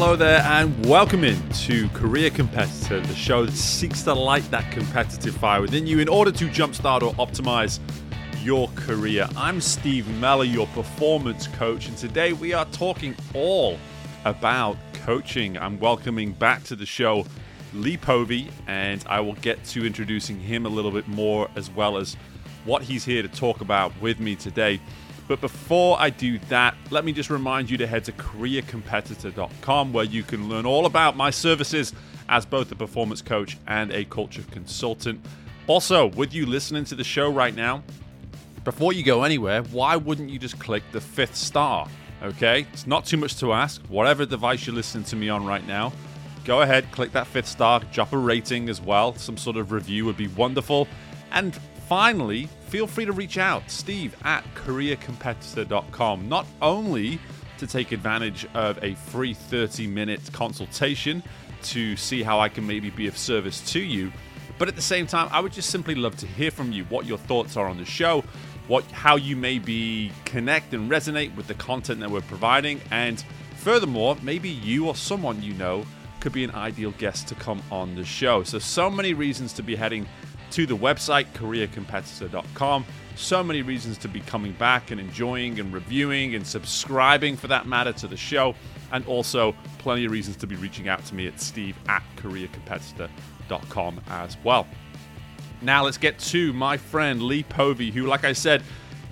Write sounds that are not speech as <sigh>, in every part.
Hello there, and welcome in to Career Competitor, the show that seeks to light that competitive fire within you in order to jumpstart or optimize your career. I'm Steve Meller, your performance coach, and today we are talking all about coaching. I'm welcoming back to the show Lee Povey, and I will get to introducing him a little bit more as well as what he's here to talk about with me today. But before I do that, let me just remind you to head to careercompetitor.com where you can learn all about my services as both a performance coach and a culture consultant. Also, with you listening to the show right now, before you go anywhere, why wouldn't you just click the fifth star? Okay, it's not too much to ask. Whatever device you're listening to me on right now, go ahead, click that fifth star, drop a rating as well. Some sort of review would be wonderful. And finally, feel free to reach out, steve at careercompetitor.com, not only to take advantage of a free 30 minute consultation to see how I can maybe be of service to you, but at the same time, I would just simply love to hear from you what your thoughts are on the show, what how you maybe connect and resonate with the content that we're providing, and furthermore, maybe you or someone you know could be an ideal guest to come on the show. So, so many reasons to be heading to the website, careercompetitor.com. So many reasons to be coming back and enjoying and reviewing and subscribing for that matter to the show. And also plenty of reasons to be reaching out to me at steve at careercompetitor.com as well. Now let's get to my friend Lee Povey, who, like I said,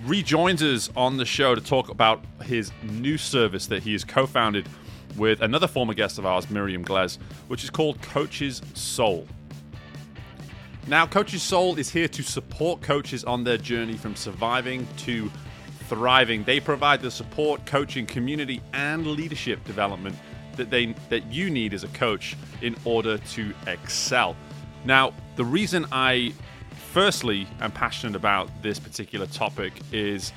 rejoins us on the show to talk about his new service that he has co founded with another former guest of ours, Miriam Glez, which is called Coach's Soul. Now, Coach's Soul is here to support coaches on their journey from surviving to thriving. They provide the support, coaching, community, and leadership development that they that you need as a coach in order to excel. Now, the reason I firstly am passionate about this particular topic is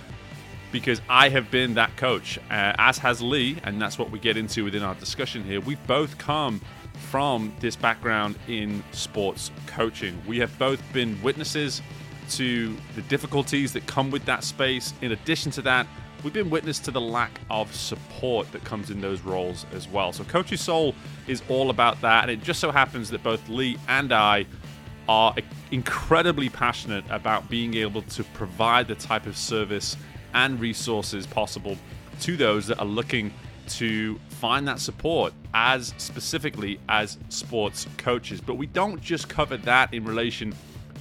because I have been that coach, uh, as has Lee, and that's what we get into within our discussion here. We've both come from this background in sports coaching. We have both been witnesses to the difficulties that come with that space. In addition to that, we've been witness to the lack of support that comes in those roles as well. So, Coach's Soul is all about that. And it just so happens that both Lee and I are incredibly passionate about being able to provide the type of service and resources possible to those that are looking to find that support as specifically as sports coaches. But we don't just cover that in relation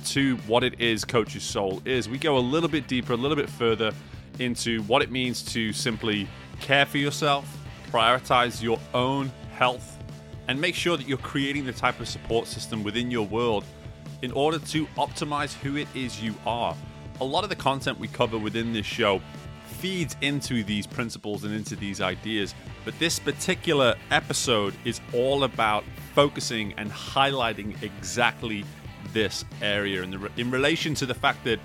to what it is Coach's Soul is. We go a little bit deeper, a little bit further into what it means to simply care for yourself, prioritize your own health, and make sure that you're creating the type of support system within your world in order to optimize who it is you are. A lot of the content we cover within this show feeds into these principles and into these ideas. But this particular episode is all about focusing and highlighting exactly this area in, the, in relation to the fact that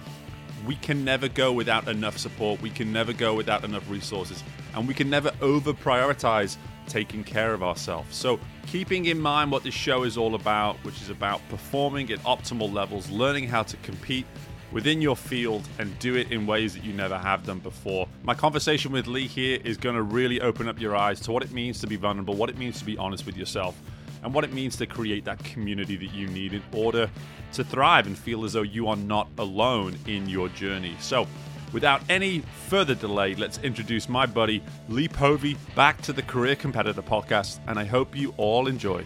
we can never go without enough support, we can never go without enough resources, and we can never over prioritize taking care of ourselves. So, keeping in mind what this show is all about, which is about performing at optimal levels, learning how to compete within your field and do it in ways that you never have done before. My conversation with Lee here is going to really open up your eyes to what it means to be vulnerable, what it means to be honest with yourself, and what it means to create that community that you need in order to thrive and feel as though you are not alone in your journey. So, without any further delay, let's introduce my buddy Lee Povey back to the Career Competitor podcast, and I hope you all enjoy.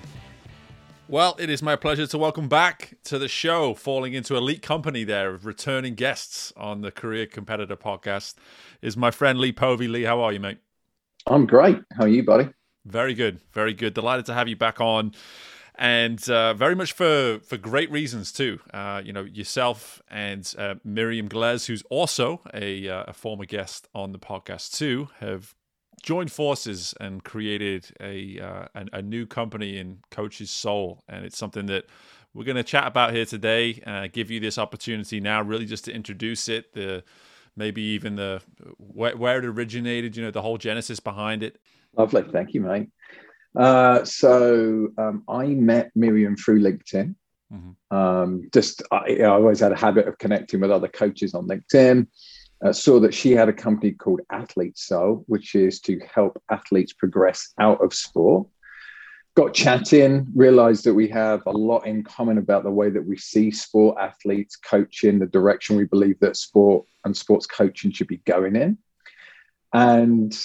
Well, it is my pleasure to welcome back to the show, falling into elite company there of returning guests on the Career Competitor podcast, is my friend Lee Povey. Lee, how are you, mate? I'm great. How are you, buddy? Very good, very good. Delighted to have you back on, and uh, very much for for great reasons too. Uh, you know, yourself and uh, Miriam Glez, who's also a, uh, a former guest on the podcast too, have joined forces and created a, uh, a, a new company in Coach's Soul, and it's something that we're going to chat about here today. Uh, give you this opportunity now, really, just to introduce it, the maybe even the where, where it originated, you know, the whole genesis behind it. Lovely, thank you, mate. Uh, so um, I met Miriam through LinkedIn. Mm-hmm. Um, just I, I, always had a habit of connecting with other coaches on LinkedIn uh, saw that she had a company called Athlete Soul, which is to help athletes progress out of sport got chatting, realized that we have a lot in common about the way that we see sport athletes coaching, the direction we believe that sport and sports coaching should be going in. And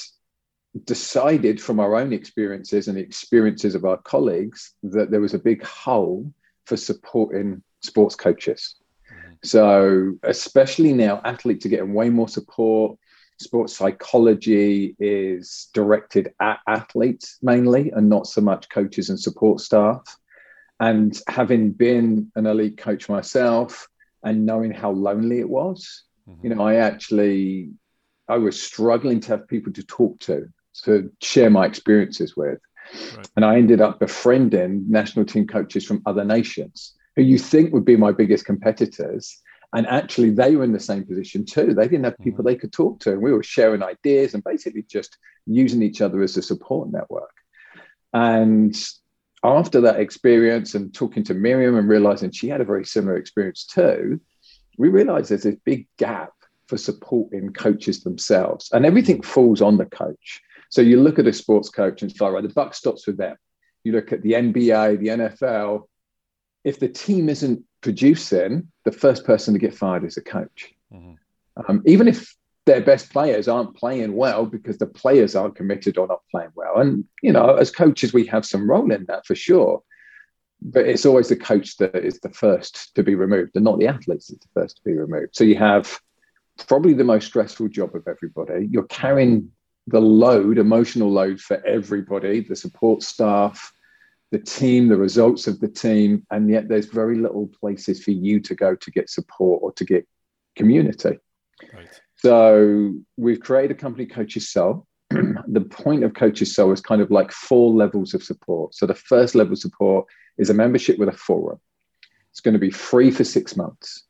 decided from our own experiences and the experiences of our colleagues that there was a big hole for supporting sports coaches. So, especially now, athletes are getting way more support sports psychology is directed at athletes mainly and not so much coaches and support staff. And having been an elite coach myself and knowing how lonely it was, mm-hmm. you know, I actually I was struggling to have people to talk to, to share my experiences with. Right. And I ended up befriending national team coaches from other nations who you think would be my biggest competitors and actually, they were in the same position too. They didn't have people mm-hmm. they could talk to. And we were sharing ideas and basically just using each other as a support network. And after that experience and talking to Miriam and realizing she had a very similar experience too, we realized there's this big gap for supporting coaches themselves. And everything mm-hmm. falls on the coach. So you look at a sports coach and it's like, right, the buck stops with them. You look at the NBA, the NFL. If the team isn't producing, the first person to get fired is a coach. Mm-hmm. Um, even if their best players aren't playing well because the players aren't committed or not playing well. And, you know, as coaches, we have some role in that for sure. But it's always the coach that is the first to be removed and not the athletes that's the first to be removed. So you have probably the most stressful job of everybody. You're carrying the load, emotional load for everybody, the support staff, the team, the results of the team, and yet there's very little places for you to go to get support or to get community. Right. So we've created a company, Coaches Soul. <clears throat> the point of Coaches Soul is kind of like four levels of support. So the first level of support is a membership with a forum. It's going to be free for six months.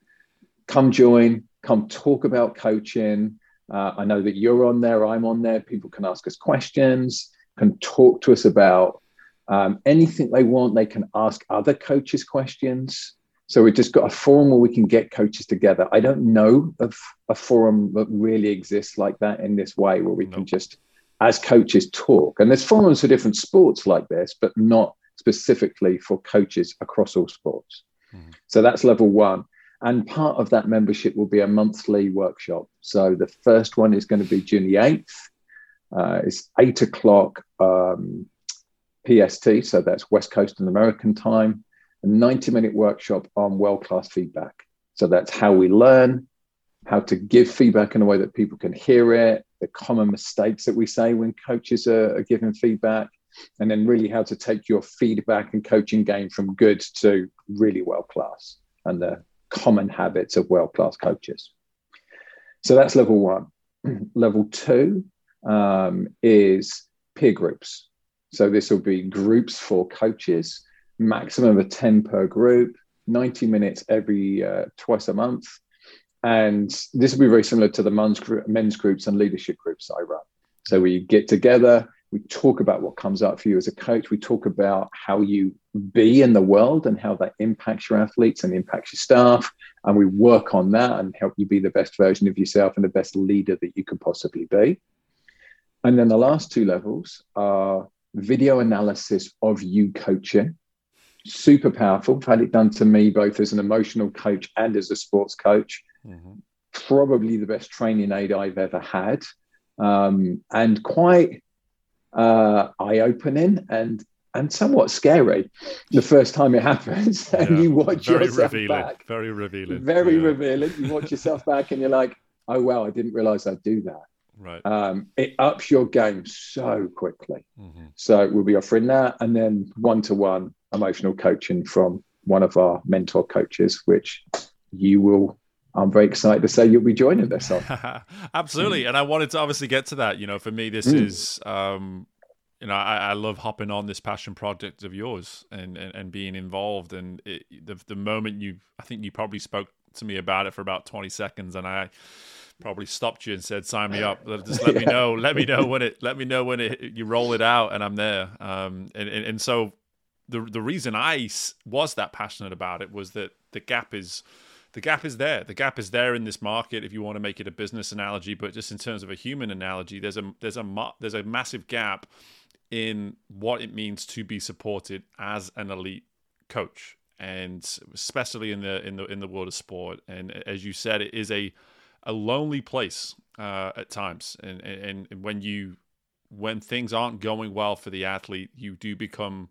Come join, come talk about coaching. Uh, I know that you're on there, I'm on there. People can ask us questions, can talk to us about um, anything they want, they can ask other coaches questions. So we've just got a forum where we can get coaches together. I don't know of a forum that really exists like that in this way, where we can just, as coaches, talk. And there's forums for different sports like this, but not specifically for coaches across all sports. Mm-hmm. So that's level one. And part of that membership will be a monthly workshop. So the first one is going to be June the 8th. Uh, it's eight o'clock um, PST, so that's West Coast and American time, a 90 minute workshop on world class feedback. So that's how we learn, how to give feedback in a way that people can hear it, the common mistakes that we say when coaches are, are giving feedback, and then really how to take your feedback and coaching game from good to really world class and the common habits of world class coaches. So that's level one. <clears throat> level two um, is peer groups. So this will be groups for coaches, maximum of 10 per group, 90 minutes every uh, twice a month. And this will be very similar to the men's, men's groups and leadership groups I run. So we get together, we talk about what comes up for you as a coach. We talk about how you be in the world and how that impacts your athletes and impacts your staff. And we work on that and help you be the best version of yourself and the best leader that you could possibly be. And then the last two levels are video analysis of you coaching. Super powerful. I've had it done to me both as an emotional coach and as a sports coach. Mm-hmm. Probably the best training aid I've ever had. Um, and quite uh, eye opening and and somewhat scary the first time it happens <laughs> and yeah, you watch very yourself revealing, back. Very revealing. Very yeah. revealing. You watch yourself back and you're like, oh wow, I didn't realize I'd do that. Right. Um, it ups your game so quickly. Mm-hmm. So we'll be offering that, and then one-to-one emotional coaching from one of our mentor coaches, which you will. I'm very excited to say you'll be joining us on. <laughs> Absolutely, mm. and I wanted to obviously get to that. You know, for me, this mm. is. Um, you know, I, I, love hopping on this passion project of yours and, and, and being involved. And it, the, the moment you, I think you probably spoke to me about it for about 20 seconds. And I, probably stopped you and said, "Sign me up. Just let me <laughs> know. Let me know when it. Let me know when it. You roll it out, and I'm there." Um, and, and and so the the reason I was that passionate about it was that the gap is the gap is there. The gap is there in this market. If you want to make it a business analogy, but just in terms of a human analogy, there's a there's a there's a massive gap in what it means to be supported as an elite coach and especially in the in the in the world of sport and as you said it is a a lonely place uh, at times. And, and and when you when things aren't going well for the athlete you do become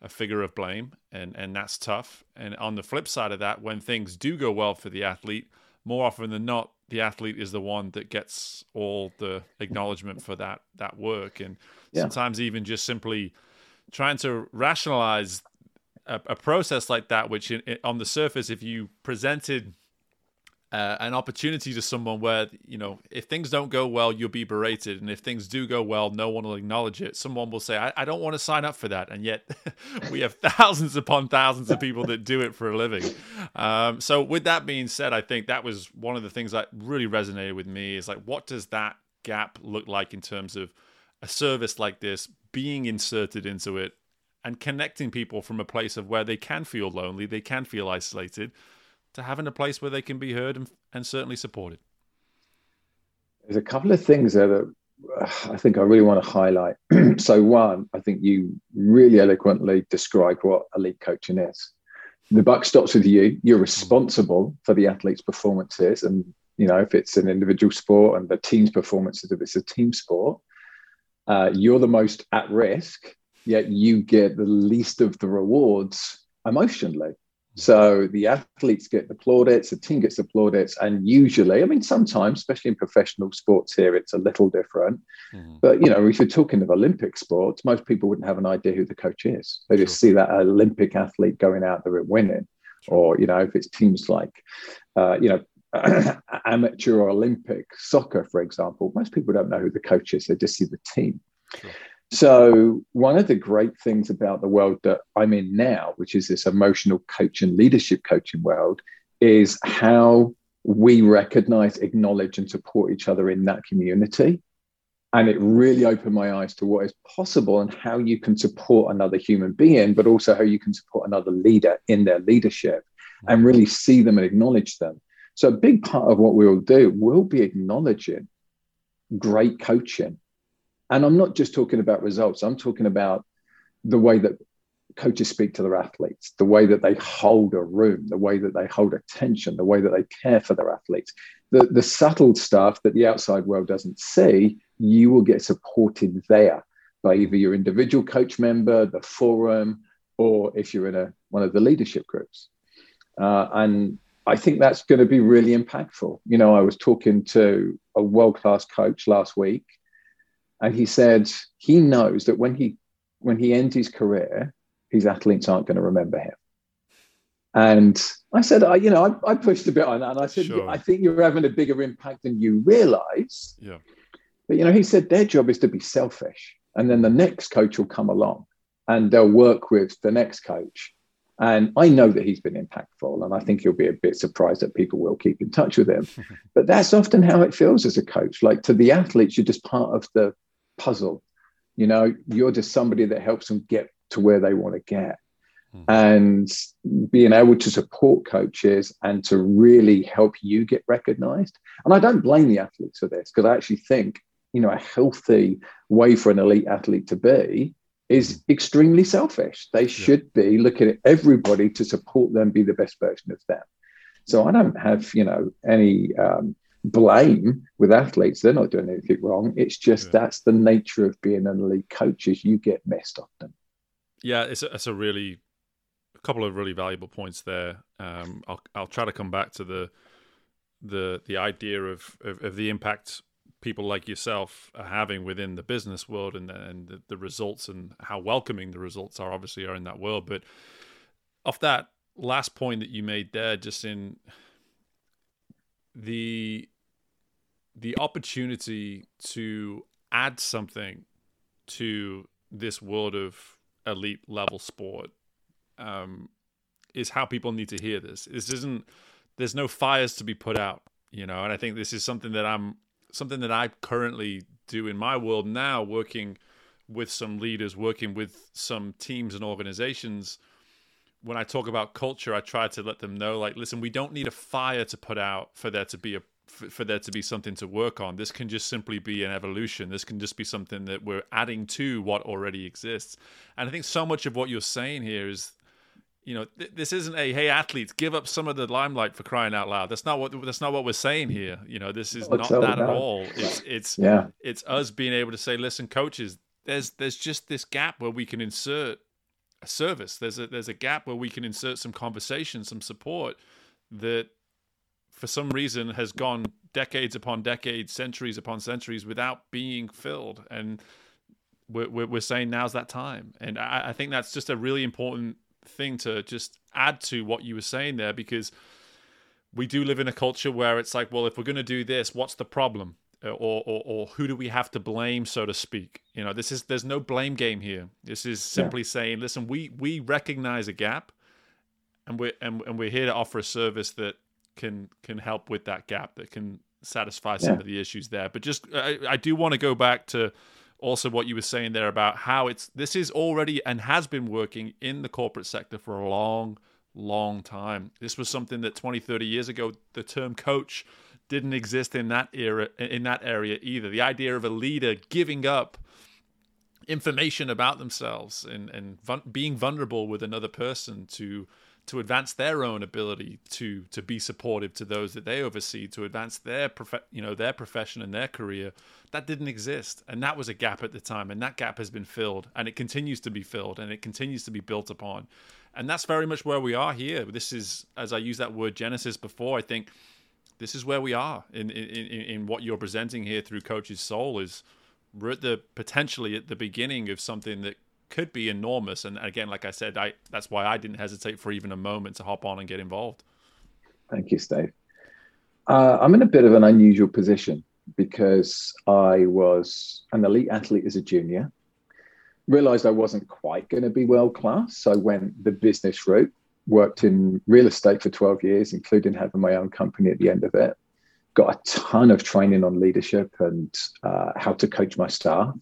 a figure of blame and and that's tough. And on the flip side of that when things do go well for the athlete more often than not the athlete is the one that gets all the acknowledgement for that that work. And yeah. sometimes even just simply trying to rationalize a, a process like that which in, in, on the surface if you presented uh, an opportunity to someone where you know if things don't go well you'll be berated. And if things do go well no one will acknowledge it. Someone will say i, I don't want to sign up for that. And yet <laughs> we have thousands upon thousands of people that do it for a living. Um, so with that being said i think that was one of the things that really resonated with me is like what does that gap look like in terms of a service like this being inserted into it and connecting people from a place of where they can feel lonely they can feel isolated to having a place where they can be heard and, and certainly supported? There's a couple of things there that uh, I think I really want to highlight. <clears throat> so, one, I think you really eloquently described what elite coaching is. The buck stops with you. You're responsible for the athlete's performances, and you know if it's an individual sport and the team's performances, if it's a team sport, uh, you're the most at risk. Yet you get the least of the rewards emotionally. So the athletes get the plaudits, the team gets the plaudits, and usually, I mean, sometimes, especially in professional sports here, it's a little different. Mm. But you know, if you're talking of Olympic sports, most people wouldn't have an idea who the coach is. They just see that Olympic athlete going out there and winning, sure. or you know, if it's teams like, uh, you know, <clears throat> amateur or Olympic soccer, for example, most people don't know who the coach is. They just see the team. Sure. So, one of the great things about the world that I'm in now, which is this emotional coach and leadership coaching world, is how we recognize, acknowledge, and support each other in that community. And it really opened my eyes to what is possible and how you can support another human being, but also how you can support another leader in their leadership and mm-hmm. really see them and acknowledge them. So, a big part of what we will do will be acknowledging great coaching and I'm not just talking about results, I'm talking about the way that coaches speak to their athletes, the way that they hold a room, the way that they hold attention, the way that they care for their athletes. The, the subtle stuff that the outside world doesn't see, you will get supported there by either your individual coach member, the forum, or if you're in a, one of the leadership groups. Uh, and I think that's going to be really impactful. You know, I was talking to a world class coach last week and he said he knows that when he when he ends his career, his athletes aren't going to remember him. And I said, I, you know, I, I, pushed a bit on that, and I said, sure. I think you're having a bigger impact than you realize. Yeah. But you know, he said their job is to be selfish, and then the next coach will come along, and they'll work with the next coach. And I know that he's been impactful, and I think he'll be a bit surprised that people will keep in touch with him. <laughs> but that's often how it feels as a coach. Like to the athletes, you're just part of the puzzle. You know, you're just somebody that helps them get to where they want to get. Mm-hmm. And being able to support coaches and to really help you get recognized. And I don't blame the athletes for this because I actually think, you know, a healthy way for an elite athlete to be is hmm. extremely selfish. They should yeah. be looking at everybody to support them be the best version of them. So I don't have, you know, any um, blame with athletes. They're not doing anything wrong. It's just yeah. that's the nature of being an elite coach is you get missed often. Yeah, it's a, it's a really a couple of really valuable points there. Um, I'll I'll try to come back to the the the idea of, of, of the impact people like yourself are having within the business world and and the, the results and how welcoming the results are obviously are in that world. But off that last point that you made there, just in the the opportunity to add something to this world of elite level sport um, is how people need to hear this. This isn't. There's no fires to be put out, you know. And I think this is something that I'm something that I currently do in my world now, working with some leaders, working with some teams and organizations. When I talk about culture, I try to let them know, like, listen, we don't need a fire to put out for there to be a for, for there to be something to work on. This can just simply be an evolution. This can just be something that we're adding to what already exists. And I think so much of what you're saying here is you know, th- this isn't a hey athletes give up some of the limelight for crying out loud. That's not what that's not what we're saying here. You know, this is not that at all. It's it's yeah. it's us being able to say, listen, coaches, there's there's just this gap where we can insert a service. There's a there's a gap where we can insert some conversation, some support that for some reason has gone decades upon decades, centuries upon centuries without being filled. And we're, we're, saying now's that time. And I, I think that's just a really important thing to just add to what you were saying there because we do live in a culture where it's like, well, if we're going to do this, what's the problem? Or, or, or who do we have to blame, so to speak? You know, this is there's no blame game here. This is simply yeah. saying, listen, we we recognize a gap, and we're and, and we're here to offer a service that can can help with that gap, that can satisfy some yeah. of the issues there. But just I, I do want to go back to also what you were saying there about how it's this is already and has been working in the corporate sector for a long long time this was something that 20 30 years ago the term coach didn't exist in that era in that area either the idea of a leader giving up information about themselves and and being vulnerable with another person to to advance their own ability to to be supportive to those that they oversee to advance their prof- you know their profession and their career that didn't exist. And that was a gap at the time and that gap has been filled and it continues to be filled and it continues to be built upon. And that's very much where we are here. This is as i used that word genesis before i think this is where we are in in, in what you're presenting here through coach's soul is we're at the potentially at the beginning of something that could be enormous. And again, like I said, I that's why I didn't hesitate for even a moment to hop on and get involved. Thank you, Steve. Uh, I'm in a bit of an unusual position because I was an elite athlete as a junior. Realized I wasn't quite going to be world class, so I went the business route. Worked in real estate for 12 years, including having my own company at the end of it. Got a ton of training on leadership and uh, how to coach my staff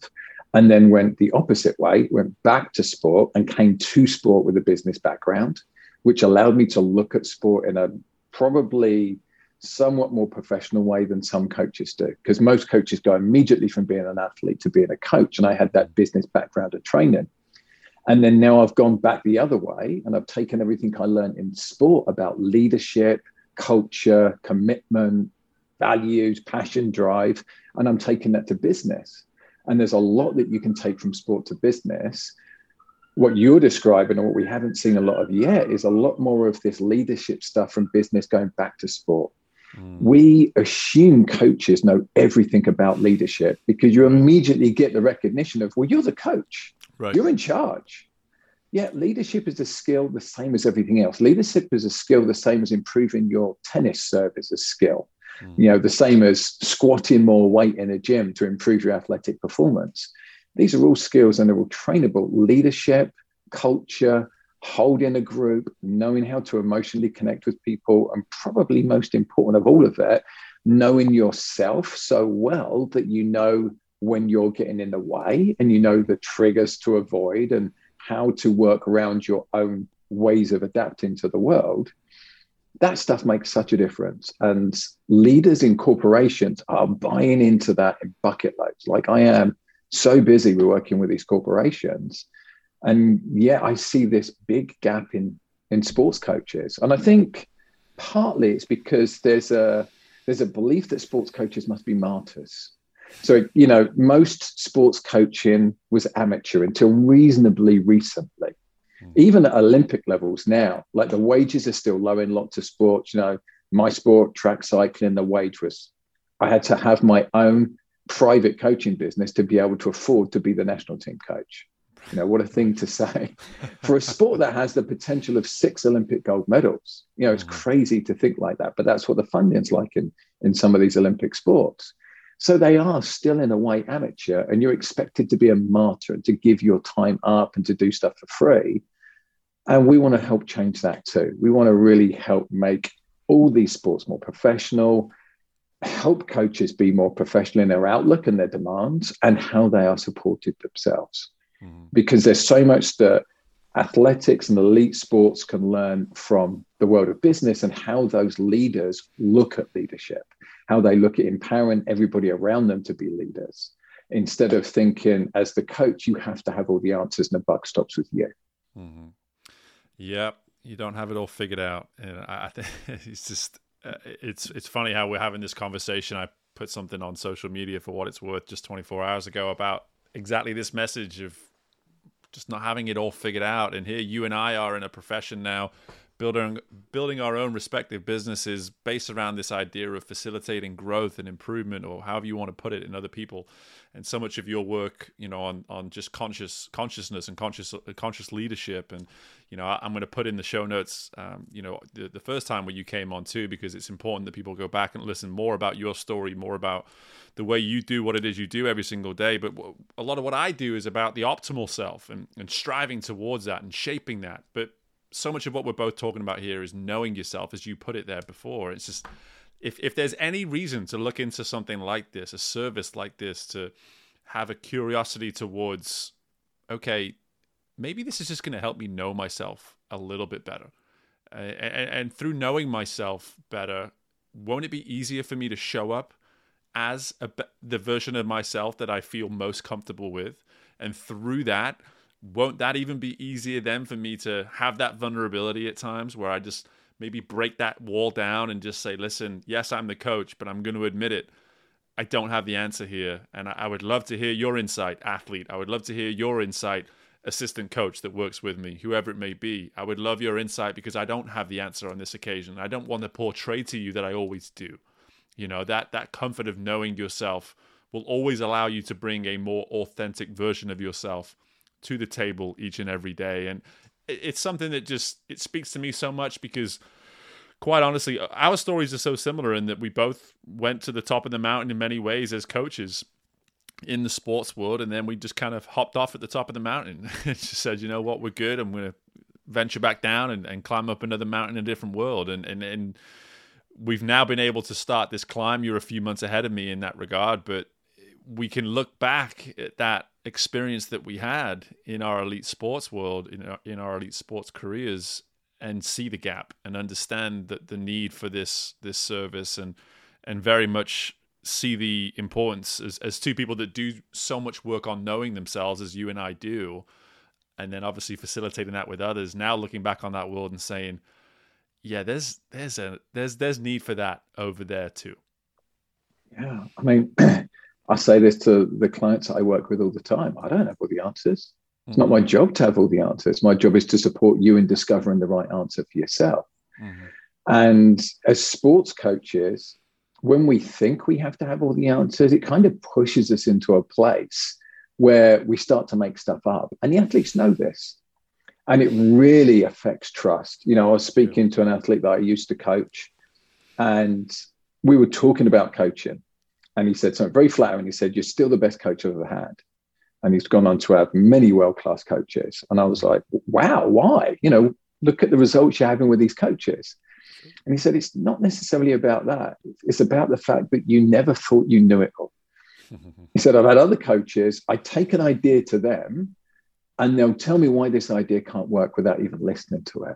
and then went the opposite way, went back to sport and came to sport with a business background, which allowed me to look at sport in a probably somewhat more professional way than some coaches do. Because most coaches go immediately from being an athlete to being a coach. And I had that business background of training. And then now I've gone back the other way and I've taken everything I learned in sport about leadership, culture, commitment, values, passion, drive, and I'm taking that to business. And there's a lot that you can take from sport to business. What you're describing, and what we haven't seen a lot of yet, is a lot more of this leadership stuff from business going back to sport. Mm. We assume coaches know everything about leadership because you immediately get the recognition of, well, you're the coach, right. you're in charge. Yeah, leadership is a skill the same as everything else. Leadership is a skill the same as improving your tennis serve is a skill. Mm. You know, the same as squatting more weight in a gym to improve your athletic performance. These are all skills and they're all trainable. Leadership, culture, holding a group, knowing how to emotionally connect with people, and probably most important of all of it, knowing yourself so well that you know when you're getting in the way and you know the triggers to avoid and how to work around your own ways of adapting to the world that stuff makes such a difference. And leaders in corporations are buying into that in bucket loads. Like I am so busy with working with these corporations. And yet I see this big gap in, in sports coaches. And I think partly it's because there's a there's a belief that sports coaches must be martyrs. So, you know, most sports coaching was amateur until reasonably recently even at Olympic levels now, like the wages are still low in lots of sports. You know, my sport, track cycling, the wage was, I had to have my own private coaching business to be able to afford to be the national team coach. You know, what a thing to say <laughs> for a sport that has the potential of six Olympic gold medals. You know, it's mm-hmm. crazy to think like that, but that's what the funding's like in, in some of these Olympic sports. So they are still in a way amateur, and you're expected to be a martyr and to give your time up and to do stuff for free. And we want to help change that too. We want to really help make all these sports more professional, help coaches be more professional in their outlook and their demands and how they are supported themselves. Mm-hmm. Because there's so much that athletics and elite sports can learn from the world of business and how those leaders look at leadership, how they look at empowering everybody around them to be leaders. Instead of thinking, as the coach, you have to have all the answers and the buck stops with you. Mm-hmm. Yep, you don't have it all figured out, and I, think <laughs> it's just uh, it's it's funny how we're having this conversation. I put something on social media for what it's worth just 24 hours ago about exactly this message of just not having it all figured out. And here you and I are in a profession now building building our own respective businesses based around this idea of facilitating growth and improvement or however you want to put it in other people. And so much of your work you know on on just conscious consciousness and conscious conscious leadership. And you know i'm going to put in the show notes um, you know the, the first time when you came on too because it's important that people go back and listen more about your story more about the way you do what it is you do every single day. But a lot of what i do is about the optimal self and, and striving towards that and shaping that. But so much of what we're both talking about here is knowing yourself, as you put it there before. It's just if if there's any reason to look into something like this, a service like this, to have a curiosity towards, okay, maybe this is just going to help me know myself a little bit better, uh, and, and through knowing myself better, won't it be easier for me to show up as a, the version of myself that I feel most comfortable with, and through that won't that even be easier then for me to have that vulnerability at times where I just maybe break that wall down and just say, listen, yes, I'm the coach, but I'm going to admit it. I don't have the answer here. And I would love to hear your insight, athlete. I would love to hear your insight, assistant coach that works with me, whoever it may be. I would love your insight because I don't have the answer on this occasion. I don't want to portray to you that I always do. You know, that that comfort of knowing yourself will always allow you to bring a more authentic version of yourself to the table each and every day. And it's something that just it speaks to me so much because quite honestly, uh, our stories are so similar in that we both went to the top of the mountain in many ways as coaches in the sports world, and then we just kind of hopped off at the top of the mountain. <laughs> it just said, you know what, we're good. I'm going to venture back down and, and climb up another mountain in a different world. And and and we've now been able to start this climb. You're a few months ahead of me in that regard, but we can look back at that experience that we had in our elite sports world, in our, in our elite sports careers, and see the gap and understand that the need for this this service and and very much see the importance as, as two people that do so much work on knowing themselves as you and I do, and then obviously facilitating that with others. Now looking back on that world and saying, yeah, there's there's a there's there's need for that over there too. Yeah, I mean. <clears throat> I say this to the clients I work with all the time. I don't have all the answers. It's mm-hmm. not my job to have all the answers. My job is to support you in discovering the right answer for yourself. Mm-hmm. And as sports coaches, when we think we have to have all the answers, it kind of pushes us into a place where we start to make stuff up. And the athletes know this. And it really affects trust. You know, I was speaking to an athlete that I used to coach, and we were talking about coaching and he said something very flattering. He said, You're still the best coach I've ever had. And he's gone on to have many world class coaches. And I was like, Wow, why? You know, look at the results you're having with these coaches. And he said, It's not necessarily about that. It's about the fact that you never thought you knew it all. he said, I've had other coaches, I take an idea to them, and they'll tell me why this idea can't work without even listening to it.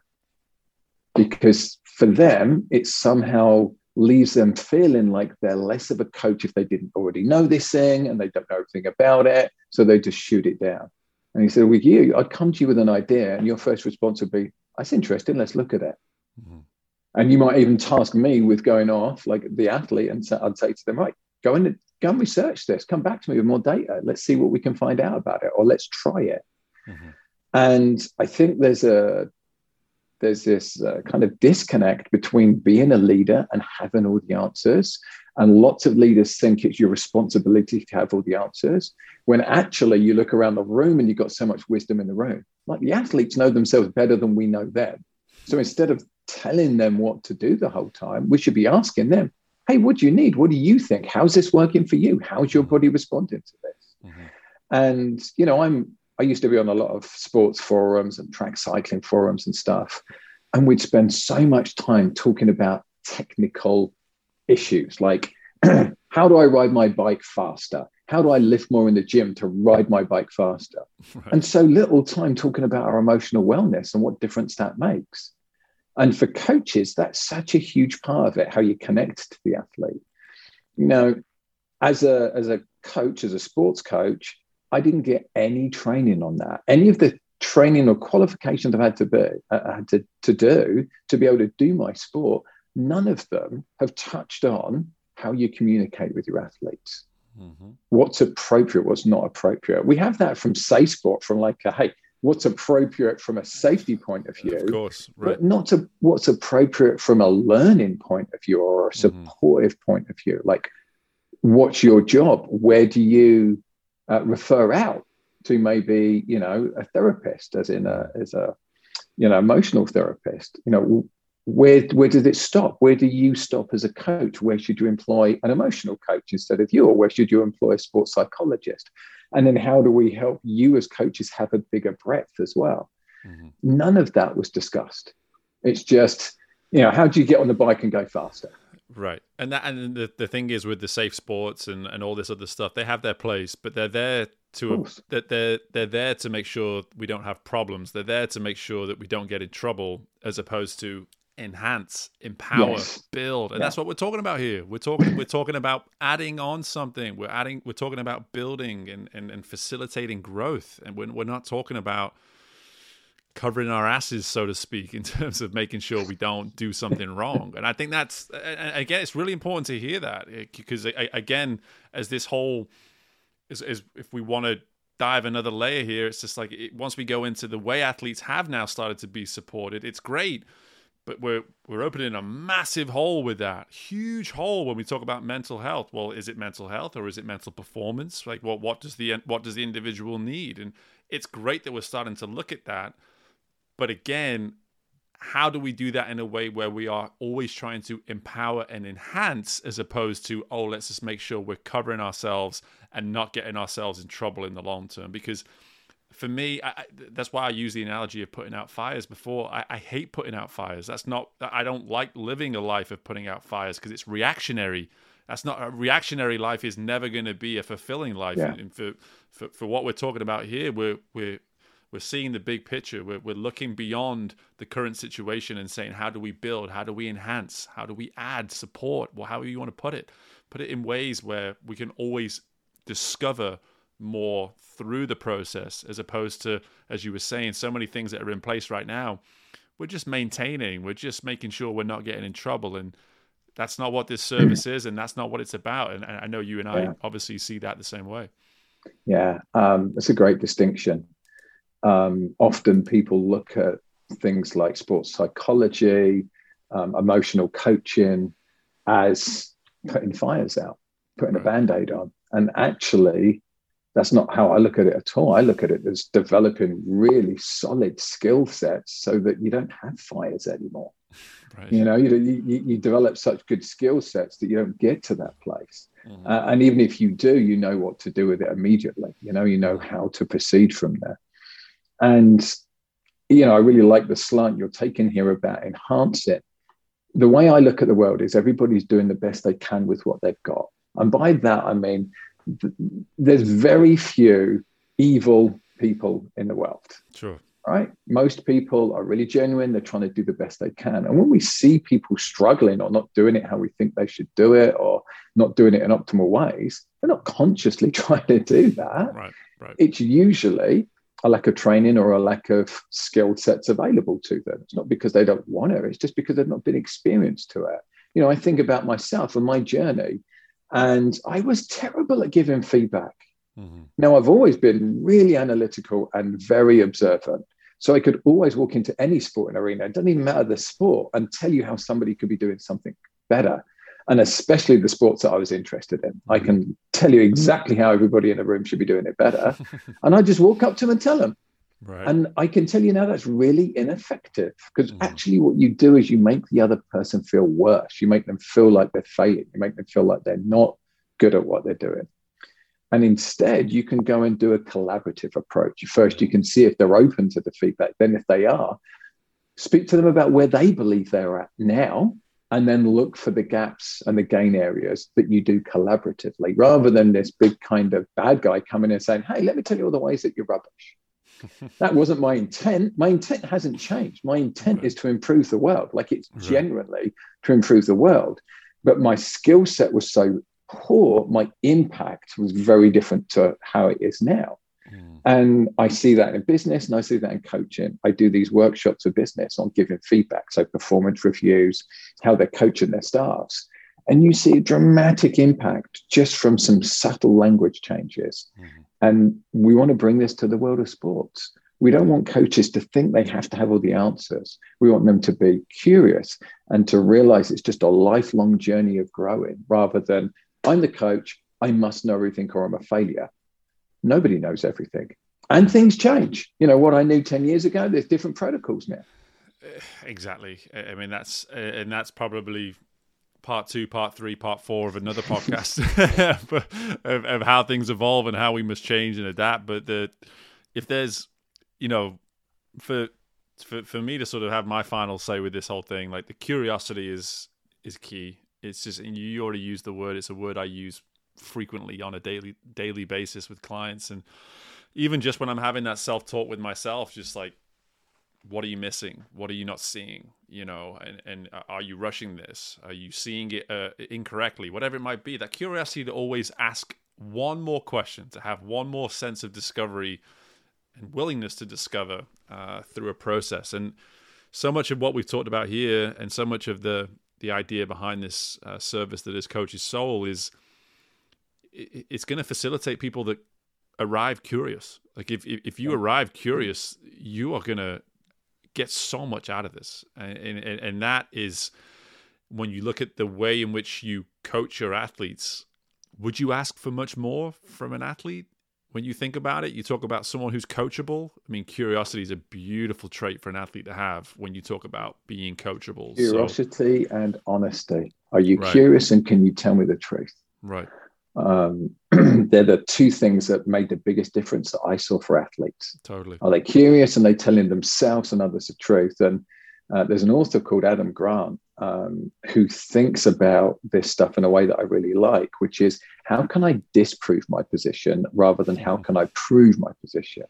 Because for them, it's somehow leaves them feeling like they're less of a coach if they didn't already know this thing and they don't know everything about it. So they just shoot it down. And he said, With you, I'd come to you with an idea, and your first response would be, That's interesting, let's look at it. Mm-hmm. And you might even task me with going off like the athlete, and I'd say to them, Right, go and go and research this, come back to me with more data. Let's see what we can find out about it, or let's try it. Mm-hmm. And I think there's a there's this uh, kind of disconnect between being a leader and having all the answers. And lots of leaders think it's your responsibility to have all the answers, when actually you look around the room and you've got so much wisdom in the room. Like the athletes know themselves better than we know them. So instead of telling them what to do the whole time, we should be asking them, hey, what do you need? What do you think? How's this working for you? How's your body responding to this? Mm-hmm. And, you know, I'm I used to be on a lot of sports forums and track cycling forums and stuff. And we'd spend so much time talking about technical issues like <clears throat> how do I ride my bike faster? How do I lift more in the gym to ride my bike faster? Right. And so little time talking about our emotional wellness and what difference that makes. And for coaches, that's such a huge part of it, how you connect to the athlete. You know, as a as a coach, as a sports coach, I didn't get any training on that. Any of the training or qualifications I've had to be uh, had to, to do to be able to do my sport, none of them have touched on how you communicate with your athletes. Mm-hmm. What's appropriate, what's not appropriate. We have that from Safe Sport, from like, a, hey, what's appropriate from a safety point of view, of course, right. but not to what's appropriate from a learning point of view or a mm-hmm. supportive mm-hmm. point of view. Like, what's your job? Where do you uh, refer out to? Maybe you know a therapist, as in a as a you know emotional therapist. You know, where where does it stop? Where do you stop as a coach? Where should you employ an emotional coach instead of you, or where should you employ a sports psychologist? And then how do we help you as coaches have a bigger breadth as well? Mm-hmm. None of that was discussed. It's just, you know, how do you get on the bike and go faster? Right. And that and the, the thing is with the safe sports and, and all this other stuff, they have their place, but they're there to that they're they're there to make sure we don't have problems. They're there to make sure that we don't get in trouble as opposed to enhance, empower, yes. build. And yeah. that's what we're talking about here. We're talking we're talking about adding on something. We're adding we're talking about building and, and, and facilitating growth. And we're, we're not talking about covering our asses, so to speak, in <laughs> terms of making sure we don't do something wrong. And I think that's again, it's really important to hear that eh, because again, as this whole is, is if we want to dive another layer here, it's just like it, once we go into the way athletes have now started to be supported, it's great but we're we're opening a massive hole with that huge hole when we talk about mental health. Well is it mental health or is it mental performance? Like what what does the what does the individual need? And it's great that we're starting to look at that but again how do we do that in a way where we are always trying to empower and enhance as opposed to oh let's just make sure we're covering ourselves and not getting ourselves in trouble in the long term because for me, I, that's why I use the analogy of putting out fires before. I, I, hate putting out fires. That's not, I don't like living a life of putting out fires because it's reactionary. That's not a reactionary life is never going to be a fulfilling life. Yeah. And for, for, for what we're talking about here, we're, we're, we're seeing the big picture. We're, we're looking beyond the current situation and saying, how do we build? How do we enhance? How do we add support? Well, however you want to put it, put it in ways where we can always discover more through the process as opposed to as you were saying so many things that are in place right now we're just maintaining we're just making sure we're not getting in trouble and that's not what this service is and that's not what it's about and, i know you and i yeah. obviously see that the same way yeah um, that's a great distinction um, often people look at things like sports psychology um, emotional coaching as putting fires out putting a band-aid on and actually that's not how I look at it at all. I look at it as developing really solid skill sets so that you don't have fires anymore. Right. You know, you, you, you develop such good skill sets that you don't get to that place. Mm-hmm. Uh, and even if you do, you know what to do with it immediately. You know, you know how to proceed from there. And, you know, I really like the slant you're taking here about enhancing. The way I look at the world is everybody's doing the best they can with what they've got. And by that, I mean, there's very few evil people in the world. Sure. Right? Most people are really genuine. They're trying to do the best they can. And when we see people struggling or not doing it how we think they should do it or not doing it in optimal ways, they're not consciously <laughs> trying to do that. Right. Right. It's usually a lack of training or a lack of skill sets available to them. It's not because they don't want it, it's just because they've not been experienced to it. You know, I think about myself and my journey and I was terrible at giving feedback. Mm-hmm. Now, I've always been really analytical and very observant. So I could always walk into any sporting arena, it doesn't even matter the sport, and tell you how somebody could be doing something better. And especially the sports that I was interested in. Mm-hmm. I can tell you exactly how everybody in the room should be doing it better. <laughs> and I just walk up to them and tell them. Right. And I can tell you now that's really ineffective because mm. actually, what you do is you make the other person feel worse. You make them feel like they're failing. You make them feel like they're not good at what they're doing. And instead, you can go and do a collaborative approach. First, you can see if they're open to the feedback. Then, if they are, speak to them about where they believe they're at now and then look for the gaps and the gain areas that you do collaboratively rather than this big kind of bad guy coming in and saying, Hey, let me tell you all the ways that you're rubbish. <laughs> that wasn't my intent. My intent hasn't changed. My intent is to improve the world. Like it's right. genuinely to improve the world. But my skill set was so poor, my impact was very different to how it is now. Mm. And I see that in business and I see that in coaching. I do these workshops of business on giving feedback, so performance reviews, how they're coaching their staffs. And you see a dramatic impact just from some subtle language changes. Mm-hmm. And we want to bring this to the world of sports. We don't want coaches to think they have to have all the answers. We want them to be curious and to realize it's just a lifelong journey of growing rather than I'm the coach, I must know everything or I'm a failure. Nobody knows everything. And things change. You know, what I knew 10 years ago, there's different protocols now. Eh, exactly. Eh, I mean, that's, eh, and that's probably part two, part three, part four of another podcast <laughs> <laughs> of, of, how things evolve and how we must change and adapt. But the, if there's, you know, for, for for me to sort of have my final say with this whole thing, like the curiosity is is key. It's just and you already used the word. It's a word I use frequently on a daily daily basis with clients and even just when I'm having that self talk with myself, just like what are you missing? What are you not seeing? You know, and, and are you rushing this? Are you seeing it uh, incorrectly? Whatever it might be, that curiosity to always ask one more question, to have one more sense of discovery and willingness to discover uh, through a process. And so much of what we've talked about here, and so much of the the idea behind this uh, service that is Coach's Soul is it's going to facilitate people that arrive curious. Like if if you arrive curious, you are going to get so much out of this, and, and and that is when you look at the way in which you coach your athletes. Would you ask for much more from an athlete? When you think about it, you talk about someone who's coachable. I mean, curiosity is a beautiful trait for an athlete to have when you talk about being coachable. Curiosity so, and honesty. Are you right. curious and can you tell me the truth? Right. Um, <clears throat> they're the two things that made the biggest difference that I saw for athletes. Totally. Are they curious and they telling themselves and others the truth? And uh, there's an author called Adam Grant um, who thinks about this stuff in a way that I really like, which is how can I disprove my position rather than how can I prove my position?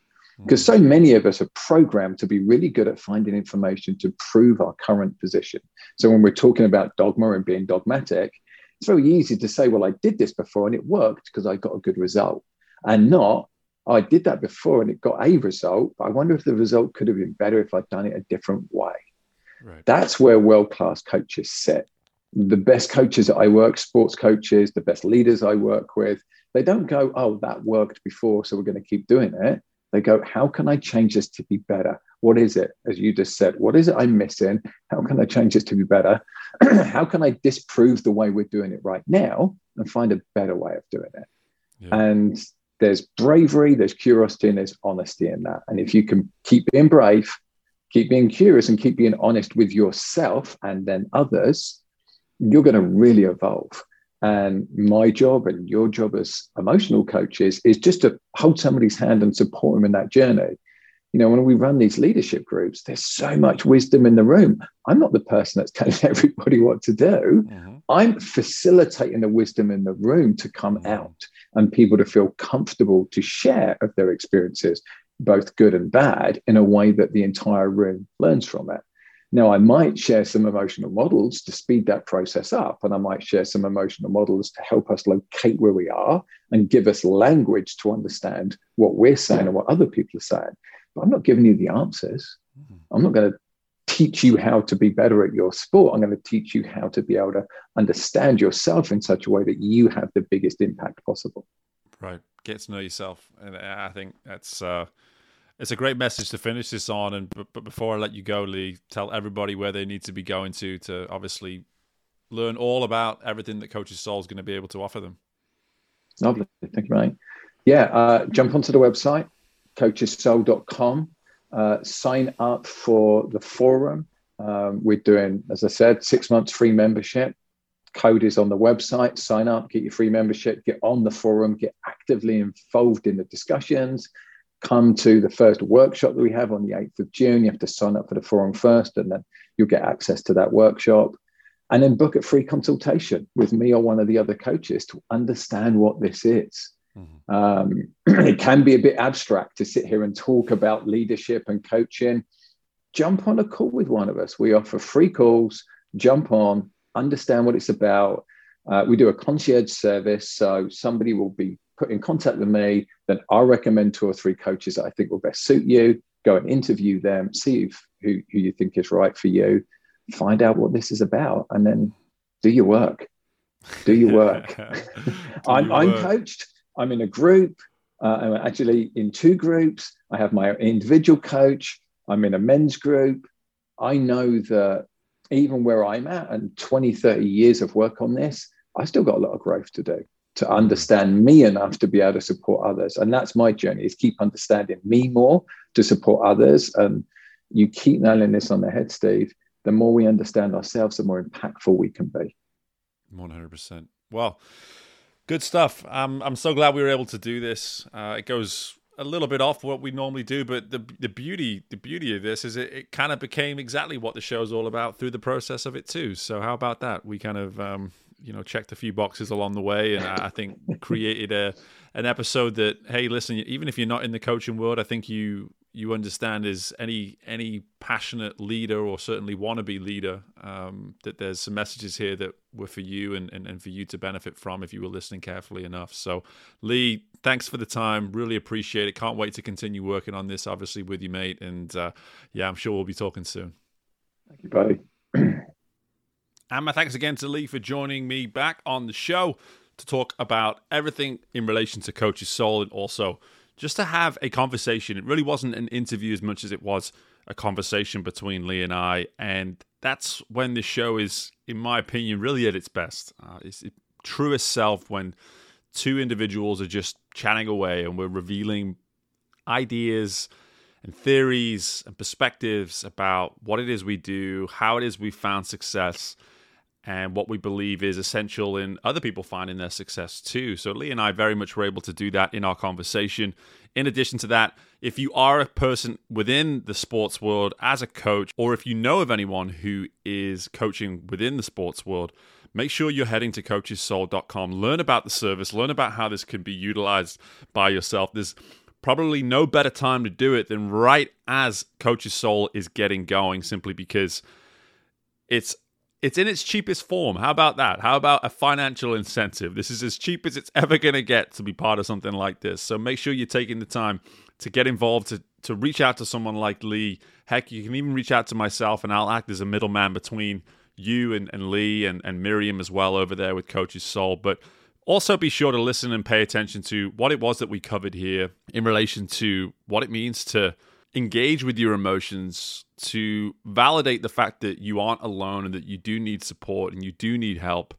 Because so many of us are programmed to be really good at finding information to prove our current position. So when we're talking about dogma and being dogmatic, it's very easy to say, well, I did this before and it worked because I got a good result, and not, I did that before and it got a result. but I wonder if the result could have been better if I'd done it a different way. Right. That's where world class coaches sit. The best coaches that I work, sports coaches, the best leaders I work with, they don't go, oh, that worked before, so we're going to keep doing it. They go, how can I change this to be better? What is it? As you just said, what is it I'm missing? How can I change this to be better? <clears throat> how can I disprove the way we're doing it right now and find a better way of doing it? Yeah. And there's bravery, there's curiosity, and there's honesty in that. And if you can keep being brave, keep being curious, and keep being honest with yourself and then others, you're going to really evolve. And my job and your job as emotional coaches is just to hold somebody's hand and support them in that journey you know, when we run these leadership groups, there's so much wisdom in the room. I'm not the person that's <laughs> telling everybody what to do. Mm-hmm. I'm facilitating the wisdom in the room to come mm-hmm. out and people to feel comfortable to share of their experiences, both good and bad, in a way that the entire room learns from it. Now, I might share some emotional models to speed that process up, and I might share some emotional models to help us locate where we are and give us language to understand what we're saying and what other people are saying. But I'm not giving you the answers. Mm-hmm. I'm not going to teach you how to be better at your sport. I'm going to teach you how to be able to understand yourself in such a way that you have the biggest impact possible. Right. Get to know yourself. And I think that's uh it's a great message to finish this on. And but, but before I let you go, Lee, tell everybody where they need to be going to to obviously learn all about everything that Coach's Soul is going to be able to offer them. Lovely. Thank you, mate. Yeah, uh, jump onto the website, coachessoul.com. Uh, sign up for the forum. Um, we're doing, as I said, six months free membership. Code is on the website. Sign up, get your free membership, get on the forum, get actively involved in the discussions. Come to the first workshop that we have on the 8th of June. You have to sign up for the forum first, and then you'll get access to that workshop. and then book a free consultation with me or one of the other coaches to understand what this is. Mm-hmm. Um, <clears throat> it can be a bit abstract to sit here and talk about leadership and coaching. Jump on a call with one of us. We offer free calls. Jump on, understand what it's about. Uh, we do a concierge service, so somebody will be put in contact with me. Then I'll recommend two or three coaches that I think will best suit you. Go and interview them, see if, who, who you think is right for you, find out what this is about, and then do your work. Do your work. <laughs> do <laughs> I'm, your I'm work. coached. I'm in a group. Uh, I'm actually in two groups. I have my individual coach. I'm in a men's group. I know that even where I'm at and 20, 30 years of work on this, I still got a lot of growth to do to understand me enough to be able to support others. And that's my journey is keep understanding me more to support others. And you keep nailing this on the head, Steve. The more we understand ourselves, the more impactful we can be. 100%. Well, good stuff. Um, I'm so glad we were able to do this. Uh, it goes a little bit off what we normally do, but the the beauty the beauty of this is it, it kind of became exactly what the show's all about through the process of it too. So how about that? We kind of um, you know checked a few boxes along the way, and I, think created a an episode that hey, listen, even if you're not in the coaching world, I think you you understand is any any passionate leader or certainly wannabe leader um, that there's some messages here that were for you and, and, and for you to benefit from if you were listening carefully enough. So Lee, thanks for the time. Really appreciate it. Can't wait to continue working on this, obviously, with you, mate. And uh, yeah, I'm sure we'll be talking soon. Thank you, buddy. <clears throat> and my thanks again to Lee for joining me back on the show to talk about everything in relation to Coach's Soul and also just to have a conversation. It really wasn't an interview as much as it was a conversation between Lee and I. And that's when the show is, in my opinion, really at its best. Uh, it's its truest self when two individuals are just chatting away and we're revealing ideas and theories and perspectives about what it is we do, how it is we found success and what we believe is essential in other people finding their success too. So, Lee and I very much were able to do that in our conversation. In addition to that, if you are a person within the sports world as a coach, or if you know of anyone who is coaching within the sports world, make sure you're heading to coachessoul.com. Learn about the service, learn about how this can be utilized by yourself. There's probably no better time to do it than right as Coach's Soul is getting going, simply because it's it's in its cheapest form. How about that? How about a financial incentive? This is as cheap as it's ever going to get to be part of something like this. So make sure you're taking the time to get involved, to, to reach out to someone like Lee. Heck, you can even reach out to myself, and I'll act as a middleman between you and, and Lee and, and Miriam as well over there with Coach's Soul. But also be sure to listen and pay attention to what it was that we covered here in relation to what it means to engage with your emotions to validate the fact that you aren't alone and that you do need support and you do need help.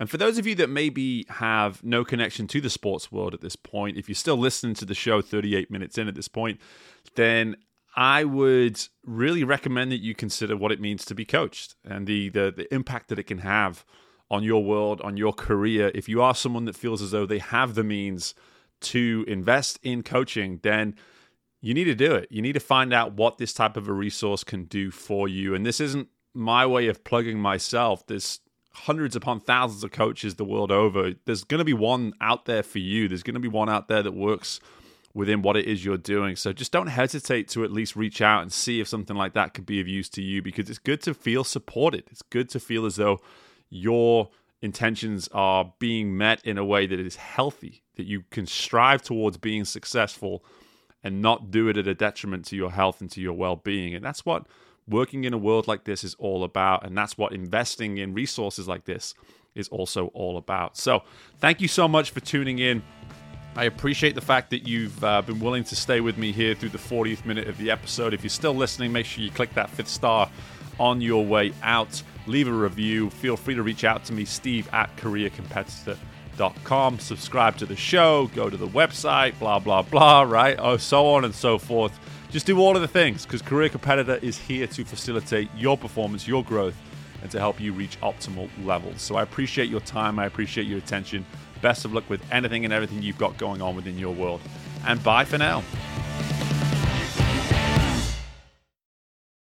And for those of you that maybe have no connection to the sports world at this point, if you're still listening to the show 38 minutes in at this point, then I would really recommend that you consider what it means to be coached and the, the, the impact that it can have on your world, on your career. If you are someone that feels as though they have the means to invest in coaching, then you need to do it. You need to find out what this type of a resource can do for you. And this isn't my way of plugging myself. There's hundreds upon thousands of coaches the world over. There's going to be one out there for you. There's going to be one out there that works within what it is you're doing. So just don't hesitate to at least reach out and see if something like that could be of use to you because it's good to feel supported. It's good to feel as though your intentions are being met in a way that is healthy, that you can strive towards being successful and not do it at a detriment to your health and to your well being. And that's what working in a world like this is all about. And that's what investing in resources like this is also all about. So, thank you so much for tuning in. I appreciate the fact that you've uh, been willing to stay with me here through the 40th minute of the episode. If you're still listening, make sure you click that fifth star on your way out. Leave a review. Feel free to reach out to me, steve at careercompetitor.com com. Subscribe to the show, go to the website, blah, blah, blah, right? Oh, so on and so forth. Just do all of the things because Career Competitor is here to facilitate your performance, your growth, and to help you reach optimal levels. So I appreciate your time. I appreciate your attention. Best of luck with anything and everything you've got going on within your world. And bye for now.